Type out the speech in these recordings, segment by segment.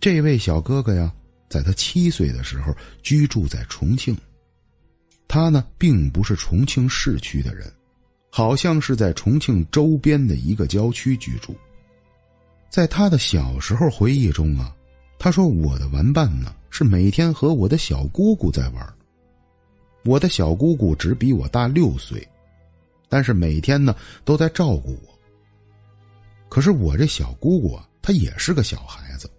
这位小哥哥呀，在他七岁的时候居住在重庆。他呢，并不是重庆市区的人，好像是在重庆周边的一个郊区居住。在他的小时候回忆中啊，他说：“我的玩伴呢，是每天和我的小姑姑在玩。我的小姑姑只比我大六岁，但是每天呢都在照顾我。可是我这小姑姑啊，她也是个小孩子，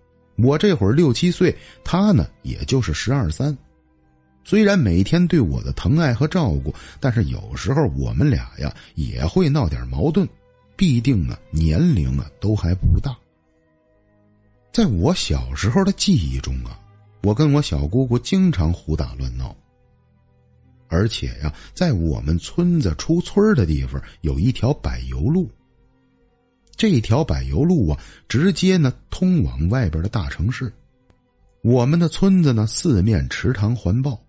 我这会儿六七岁，他呢也就是十二三。”虽然每天对我的疼爱和照顾，但是有时候我们俩呀也会闹点矛盾，必定啊年龄啊都还不大。在我小时候的记忆中啊，我跟我小姑姑经常胡打乱闹。而且呀，在我们村子出村的地方有一条柏油路。这条柏油路啊，直接呢通往外边的大城市。我们的村子呢，四面池塘环抱。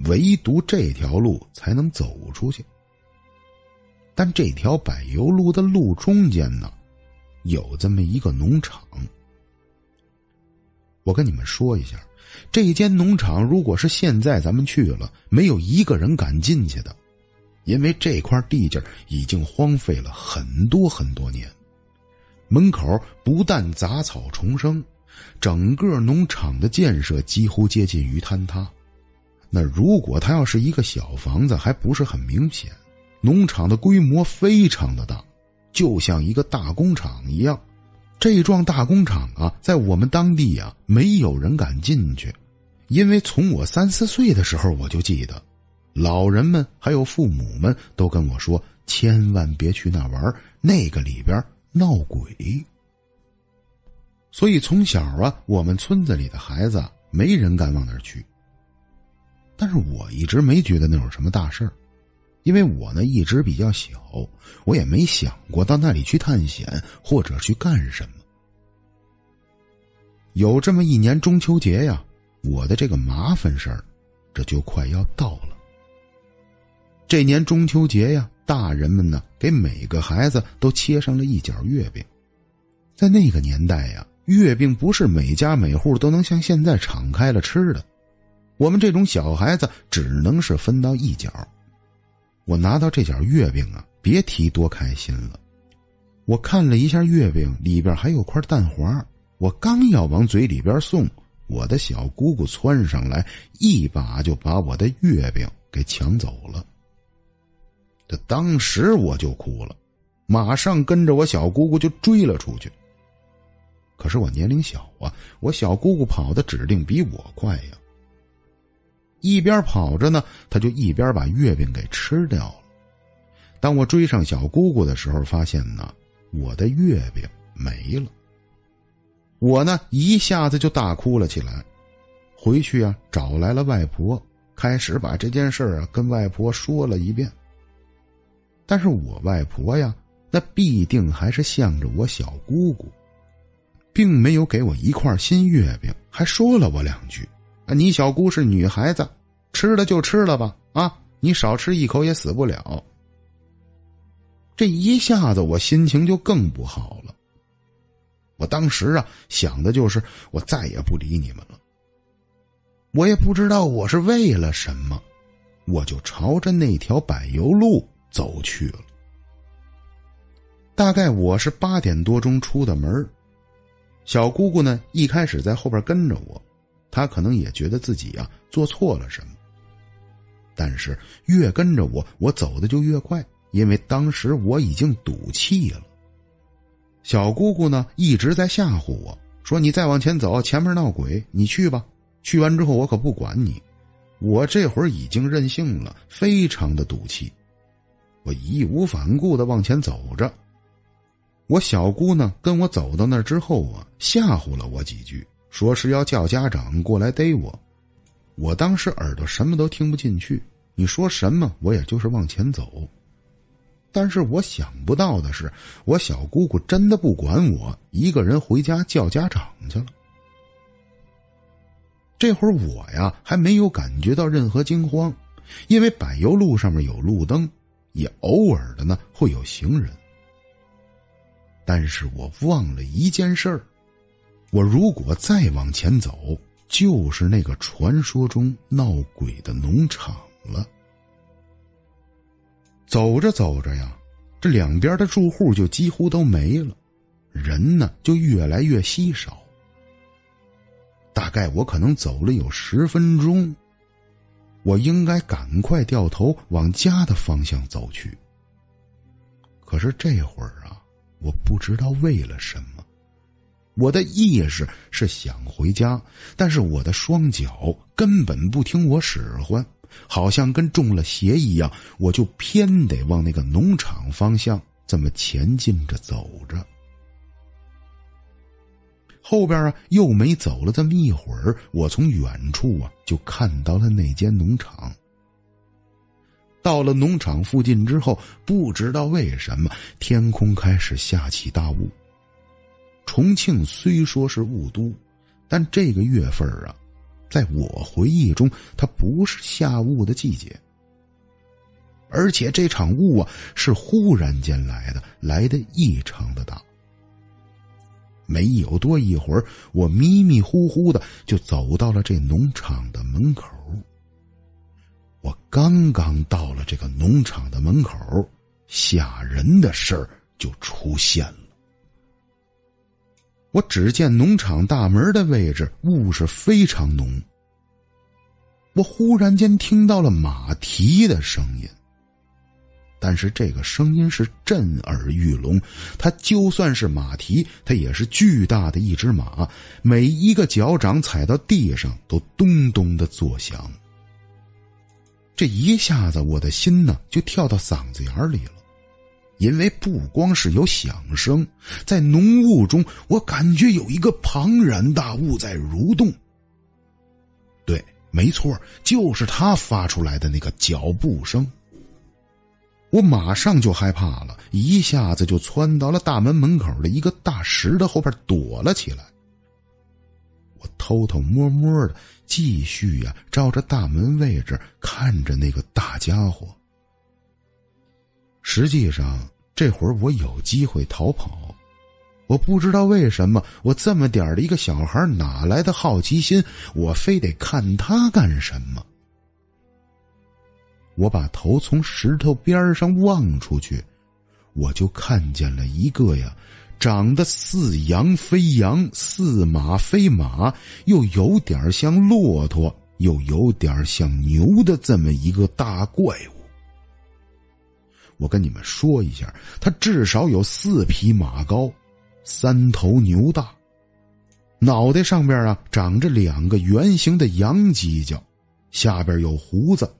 唯独这条路才能走出去，但这条柏油路的路中间呢，有这么一个农场。我跟你们说一下，这间农场如果是现在咱们去了，没有一个人敢进去的，因为这块地界已经荒废了很多很多年，门口不但杂草丛生，整个农场的建设几乎接近于坍塌。那如果它要是一个小房子，还不是很明显。农场的规模非常的大，就像一个大工厂一样。这幢大工厂啊，在我们当地啊，没有人敢进去，因为从我三四岁的时候我就记得，老人们还有父母们都跟我说，千万别去那玩那个里边闹鬼。所以从小啊，我们村子里的孩子没人敢往那儿去。但是我一直没觉得那有什么大事儿，因为我呢一直比较小，我也没想过到那里去探险或者去干什么。有这么一年中秋节呀，我的这个麻烦事儿，这就快要到了。这年中秋节呀，大人们呢给每个孩子都切上了一角月饼，在那个年代呀，月饼不是每家每户都能像现在敞开了吃的。我们这种小孩子只能是分到一角。我拿到这角月饼啊，别提多开心了。我看了一下月饼里边还有块蛋黄，我刚要往嘴里边送，我的小姑姑窜上来，一把就把我的月饼给抢走了。这当时我就哭了，马上跟着我小姑姑就追了出去。可是我年龄小啊，我小姑姑跑的指定比我快呀。一边跑着呢，他就一边把月饼给吃掉了。当我追上小姑姑的时候，发现呢，我的月饼没了。我呢一下子就大哭了起来，回去啊找来了外婆，开始把这件事啊跟外婆说了一遍。但是我外婆呀，那必定还是向着我小姑姑，并没有给我一块新月饼，还说了我两句。啊，你小姑是女孩子，吃了就吃了吧。啊，你少吃一口也死不了。这一下子我心情就更不好了。我当时啊想的就是我再也不理你们了。我也不知道我是为了什么，我就朝着那条柏油路走去了。大概我是八点多钟出的门，小姑姑呢一开始在后边跟着我。她可能也觉得自己啊做错了什么，但是越跟着我，我走的就越快，因为当时我已经赌气了。小姑姑呢一直在吓唬我说：“你再往前走，前面闹鬼，你去吧。去完之后我可不管你。”我这会儿已经任性了，非常的赌气，我义无反顾的往前走着。我小姑呢跟我走到那之后啊，吓唬了我几句。说是要叫家长过来逮我，我当时耳朵什么都听不进去。你说什么，我也就是往前走。但是我想不到的是，我小姑姑真的不管我，一个人回家叫家长去了。这会儿我呀还没有感觉到任何惊慌，因为柏油路上面有路灯，也偶尔的呢会有行人。但是我忘了一件事儿。我如果再往前走，就是那个传说中闹鬼的农场了。走着走着呀，这两边的住户就几乎都没了，人呢就越来越稀少。大概我可能走了有十分钟，我应该赶快掉头往家的方向走去。可是这会儿啊，我不知道为了什么，我的意识是想回家，但是我的双脚根本不听我使唤，好像跟中了邪一样，我就偏得往那个农场方向这么前进着走着。后边啊，又没走了这么一会儿，我从远处啊就看到了那间农场。到了农场附近之后，不知道为什么天空开始下起大雾。重庆虽说是雾都，但这个月份啊，在我回忆中，它不是下雾的季节。而且这场雾啊，是忽然间来的，来的异常的大。没有多一会儿，我迷迷糊糊的就走到了这农场的门口。我刚刚到了这个农场的门口，吓人的事儿就出现了。我只见农场大门的位置雾是非常浓。我忽然间听到了马蹄的声音。但是这个声音是震耳欲聋，它就算是马蹄，它也是巨大的一只马，每一个脚掌踩到地上都咚咚的作响。这一下子，我的心呢就跳到嗓子眼里了，因为不光是有响声，在浓雾中，我感觉有一个庞然大物在蠕动。对，没错，就是他发出来的那个脚步声。我马上就害怕了，一下子就窜到了大门门口的一个大石头后边躲了起来。我偷偷摸摸的继续呀，照着大门位置看着那个大家伙。实际上，这会儿我有机会逃跑，我不知道为什么，我这么点的一个小孩哪来的好奇心，我非得看他干什么？我把头从石头边上望出去，我就看见了一个呀，长得似羊非羊，似马非马，又有点像骆驼，又有点像牛的这么一个大怪物。我跟你们说一下，它至少有四匹马高，三头牛大，脑袋上边啊长着两个圆形的羊犄角，下边有胡子。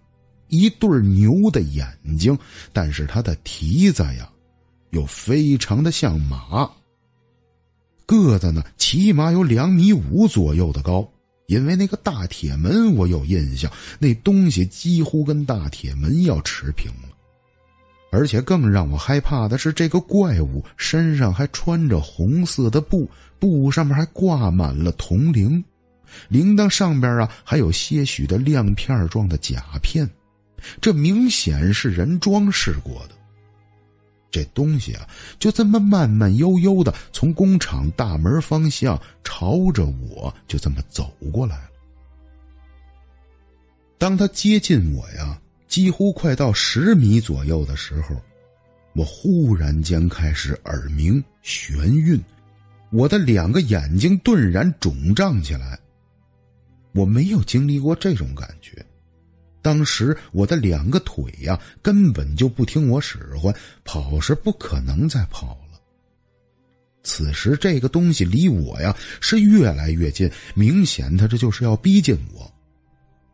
一对牛的眼睛，但是它的蹄子呀，又非常的像马。个子呢，起码有两米五左右的高。因为那个大铁门，我有印象，那东西几乎跟大铁门要持平了。而且更让我害怕的是，这个怪物身上还穿着红色的布，布上面还挂满了铜铃，铃铛上边啊还有些许的亮片状的甲片。这明显是人装饰过的。这东西啊，就这么慢慢悠悠的从工厂大门方向朝着我就这么走过来了。当他接近我呀，几乎快到十米左右的时候，我忽然间开始耳鸣、眩晕，我的两个眼睛顿然肿胀起来。我没有经历过这种感觉。当时我的两个腿呀，根本就不听我使唤，跑是不可能再跑了。此时这个东西离我呀是越来越近，明显他这就是要逼近我。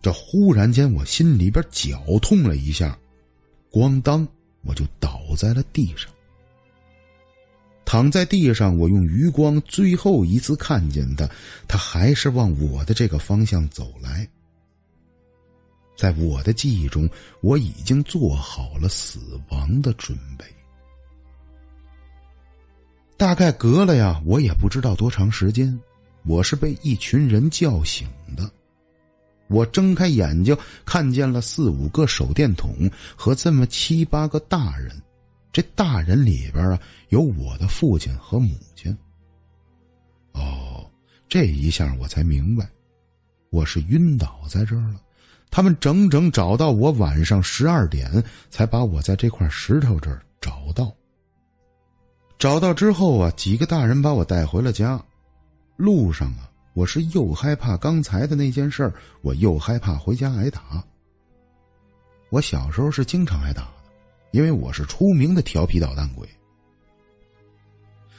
这忽然间，我心里边绞痛了一下，咣当，我就倒在了地上。躺在地上，我用余光最后一次看见他，他还是往我的这个方向走来。在我的记忆中，我已经做好了死亡的准备。大概隔了呀，我也不知道多长时间，我是被一群人叫醒的。我睁开眼睛，看见了四五个手电筒和这么七八个大人。这大人里边啊，有我的父亲和母亲。哦，这一下我才明白，我是晕倒在这儿了。他们整整找到我晚上十二点，才把我在这块石头这儿找到。找到之后啊，几个大人把我带回了家。路上啊，我是又害怕刚才的那件事，我又害怕回家挨打。我小时候是经常挨打的，因为我是出名的调皮捣蛋鬼。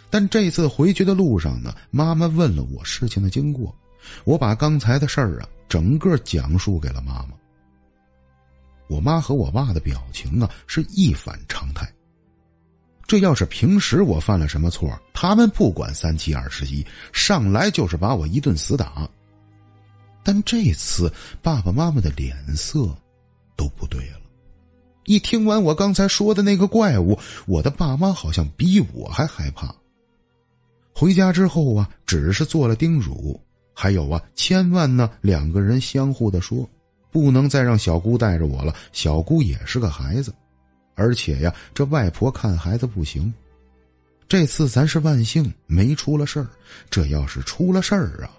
但这次回去的路上呢，妈妈问了我事情的经过，我把刚才的事儿啊整个讲述给了妈妈。我妈和我爸的表情啊是一反常态。这要是平时我犯了什么错，他们不管三七二十一，上来就是把我一顿死打。但这次爸爸妈妈的脸色都不对了。一听完我刚才说的那个怪物，我的爸妈好像比我还害怕。回家之后啊，只是做了叮嘱，还有啊，千万呢，两个人相互的说，不能再让小姑带着我了。小姑也是个孩子，而且呀，这外婆看孩子不行。这次咱是万幸没出了事儿，这要是出了事儿啊，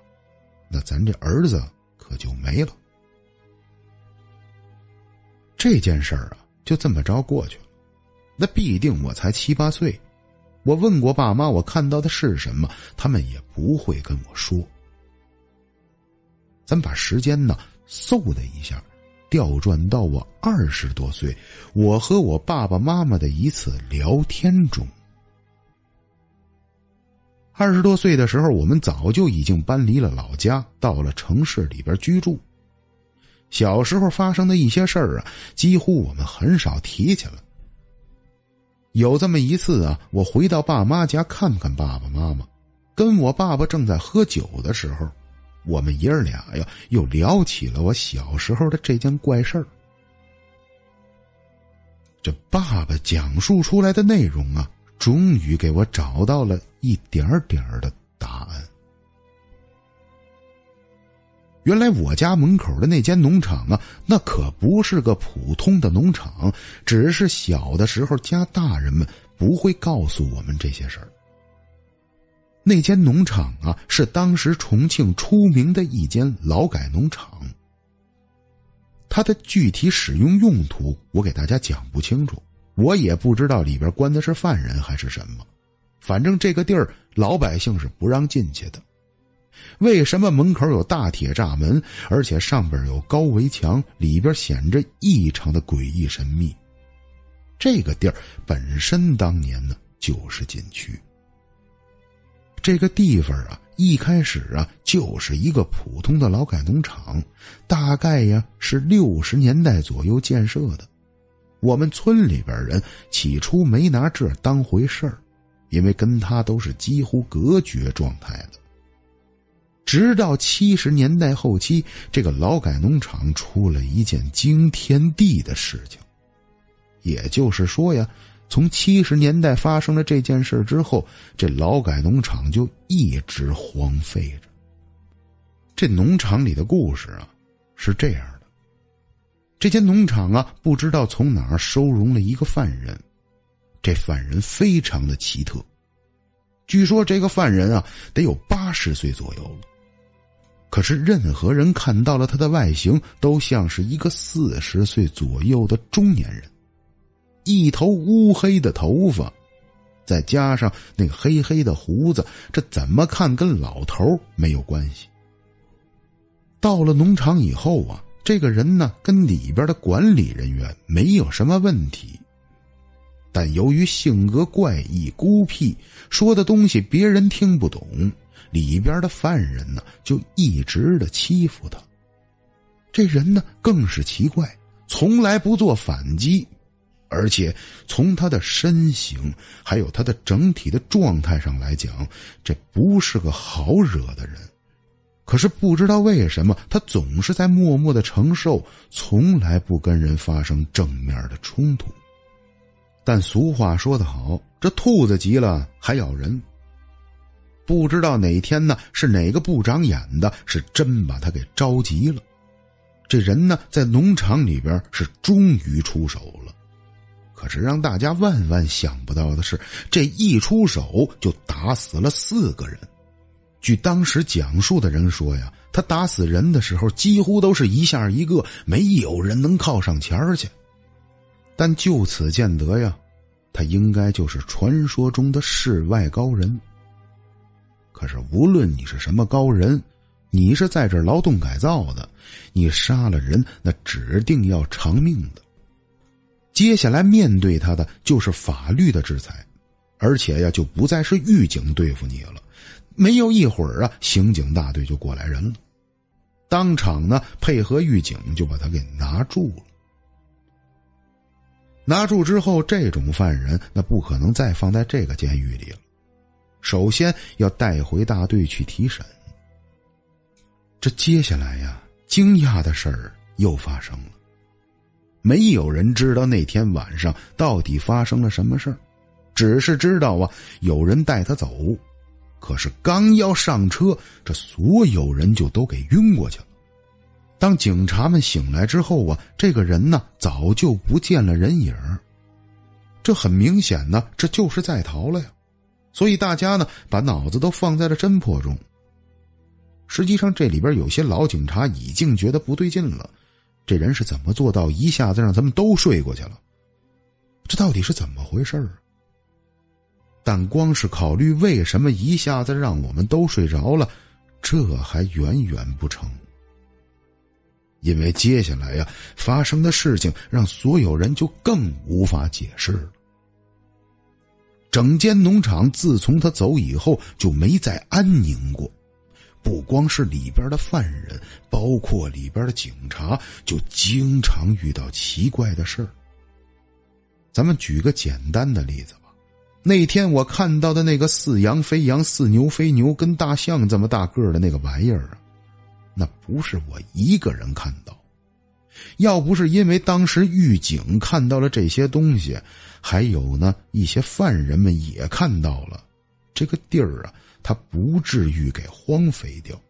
那咱这儿子可就没了。这件事儿啊，就这么着过去了。那必定我才七八岁。我问过爸妈，我看到的是什么，他们也不会跟我说。咱把时间呢，嗖的一下，调转到我二十多岁，我和我爸爸妈妈的一次聊天中。二十多岁的时候，我们早就已经搬离了老家，到了城市里边居住。小时候发生的一些事儿啊，几乎我们很少提起了。有这么一次啊，我回到爸妈家看看爸爸妈妈，跟我爸爸正在喝酒的时候，我们爷儿俩呀又聊起了我小时候的这件怪事儿。这爸爸讲述出来的内容啊，终于给我找到了一点点的答案。原来我家门口的那间农场啊，那可不是个普通的农场，只是小的时候家大人们不会告诉我们这些事儿。那间农场啊，是当时重庆出名的一间劳改农场。它的具体使用用途，我给大家讲不清楚，我也不知道里边关的是犯人还是什么，反正这个地儿老百姓是不让进去的。为什么门口有大铁栅门，而且上边有高围墙，里边显着异常的诡异神秘？这个地儿本身当年呢就是禁区。这个地方啊，一开始啊就是一个普通的劳改农场，大概呀是六十年代左右建设的。我们村里边人起初没拿这当回事儿，因为跟他都是几乎隔绝状态的。直到七十年代后期，这个劳改农场出了一件惊天地的事情。也就是说呀，从七十年代发生了这件事之后，这劳改农场就一直荒废着。这农场里的故事啊，是这样的：这间农场啊，不知道从哪儿收容了一个犯人，这犯人非常的奇特。据说这个犯人啊，得有八十岁左右了。可是，任何人看到了他的外形，都像是一个四十岁左右的中年人，一头乌黑的头发，再加上那个黑黑的胡子，这怎么看跟老头没有关系？到了农场以后啊，这个人呢，跟里边的管理人员没有什么问题，但由于性格怪异、孤僻，说的东西别人听不懂。里边的犯人呢，就一直的欺负他。这人呢，更是奇怪，从来不做反击，而且从他的身形还有他的整体的状态上来讲，这不是个好惹的人。可是不知道为什么，他总是在默默的承受，从来不跟人发生正面的冲突。但俗话说得好，这兔子急了还咬人。不知道哪天呢，是哪个不长眼的，是真把他给着急了。这人呢，在农场里边是终于出手了。可是让大家万万想不到的是，这一出手就打死了四个人。据当时讲述的人说呀，他打死人的时候几乎都是一下一个，没有人能靠上前去。但就此见得呀，他应该就是传说中的世外高人。可是无论你是什么高人，你是在这劳动改造的，你杀了人，那指定要偿命的。接下来面对他的就是法律的制裁，而且呀，就不再是狱警对付你了。没有一会儿啊，刑警大队就过来人了，当场呢配合狱警就把他给拿住了。拿住之后，这种犯人那不可能再放在这个监狱里了，首先要带回大队去提审。这接下来呀，惊讶的事儿又发生了，没有人知道那天晚上到底发生了什么事儿，只是知道啊，有人带他走。可是刚要上车，这所有人就都给晕过去了。当警察们醒来之后啊，这个人呢早就不见了人影这很明显呢，这就是在逃了呀。所以大家呢把脑子都放在了侦破中。实际上这里边有些老警察已经觉得不对劲了，这人是怎么做到一下子让咱们都睡过去了？这到底是怎么回事啊？但光是考虑为什么一下子让我们都睡着了，这还远远不成。因为接下来呀发生的事情让所有人就更无法解释了。整间农场自从他走以后就没再安宁过，不光是里边的犯人，包括里边的警察，就经常遇到奇怪的事儿。咱们举个简单的例子吧。那天我看到的那个似羊非羊、似牛非牛，跟大象这么大个的那个玩意儿啊，那不是我一个人看到。要不是因为当时狱警看到了这些东西，还有呢一些犯人们也看到了，这个地儿啊，他不至于给荒废掉。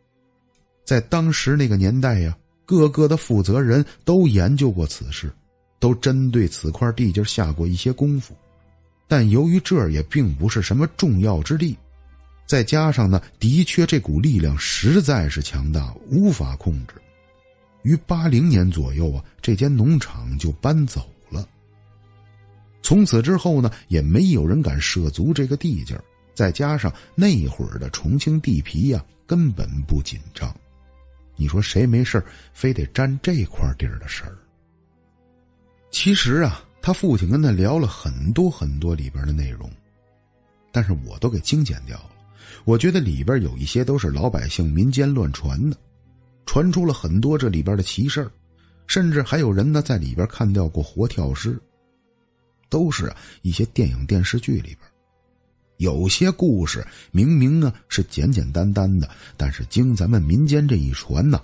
在当时那个年代呀，各个的负责人都研究过此事，都针对此块地界下过一些功夫。但由于这也并不是什么重要之地，再加上呢，的确这股力量实在是强大，无法控制。于八零年左右啊，这间农场就搬走了。从此之后呢，也没有人敢涉足这个地界儿再加上那会儿的重庆地皮呀，根本不紧张。你说谁没事非得占这块地儿的事儿？其实啊。他父亲跟他聊了很多很多里边的内容，但是我都给精简掉了。我觉得里边有一些都是老百姓民间乱传的，传出了很多这里边的奇事甚至还有人呢在里边看到过活跳尸，都是一些电影电视剧里边。有些故事明明呢是简简单单的，但是经咱们民间这一传呢，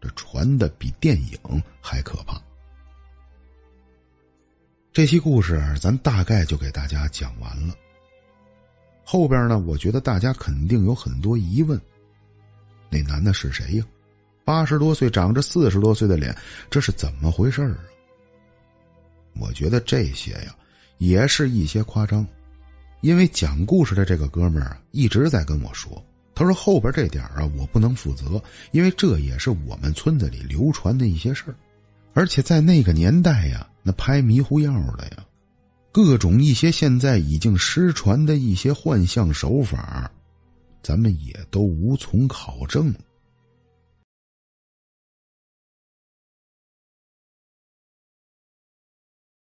这传的比电影还可怕。这期故事咱大概就给大家讲完了。后边呢，我觉得大家肯定有很多疑问：那男的是谁呀？八十多岁，长着四十多岁的脸，这是怎么回事啊？我觉得这些呀，也是一些夸张，因为讲故事的这个哥们儿啊，一直在跟我说，他说后边这点啊，我不能负责，因为这也是我们村子里流传的一些事儿。而且在那个年代呀，那拍迷糊药的呀，各种一些现在已经失传的一些幻象手法，咱们也都无从考证。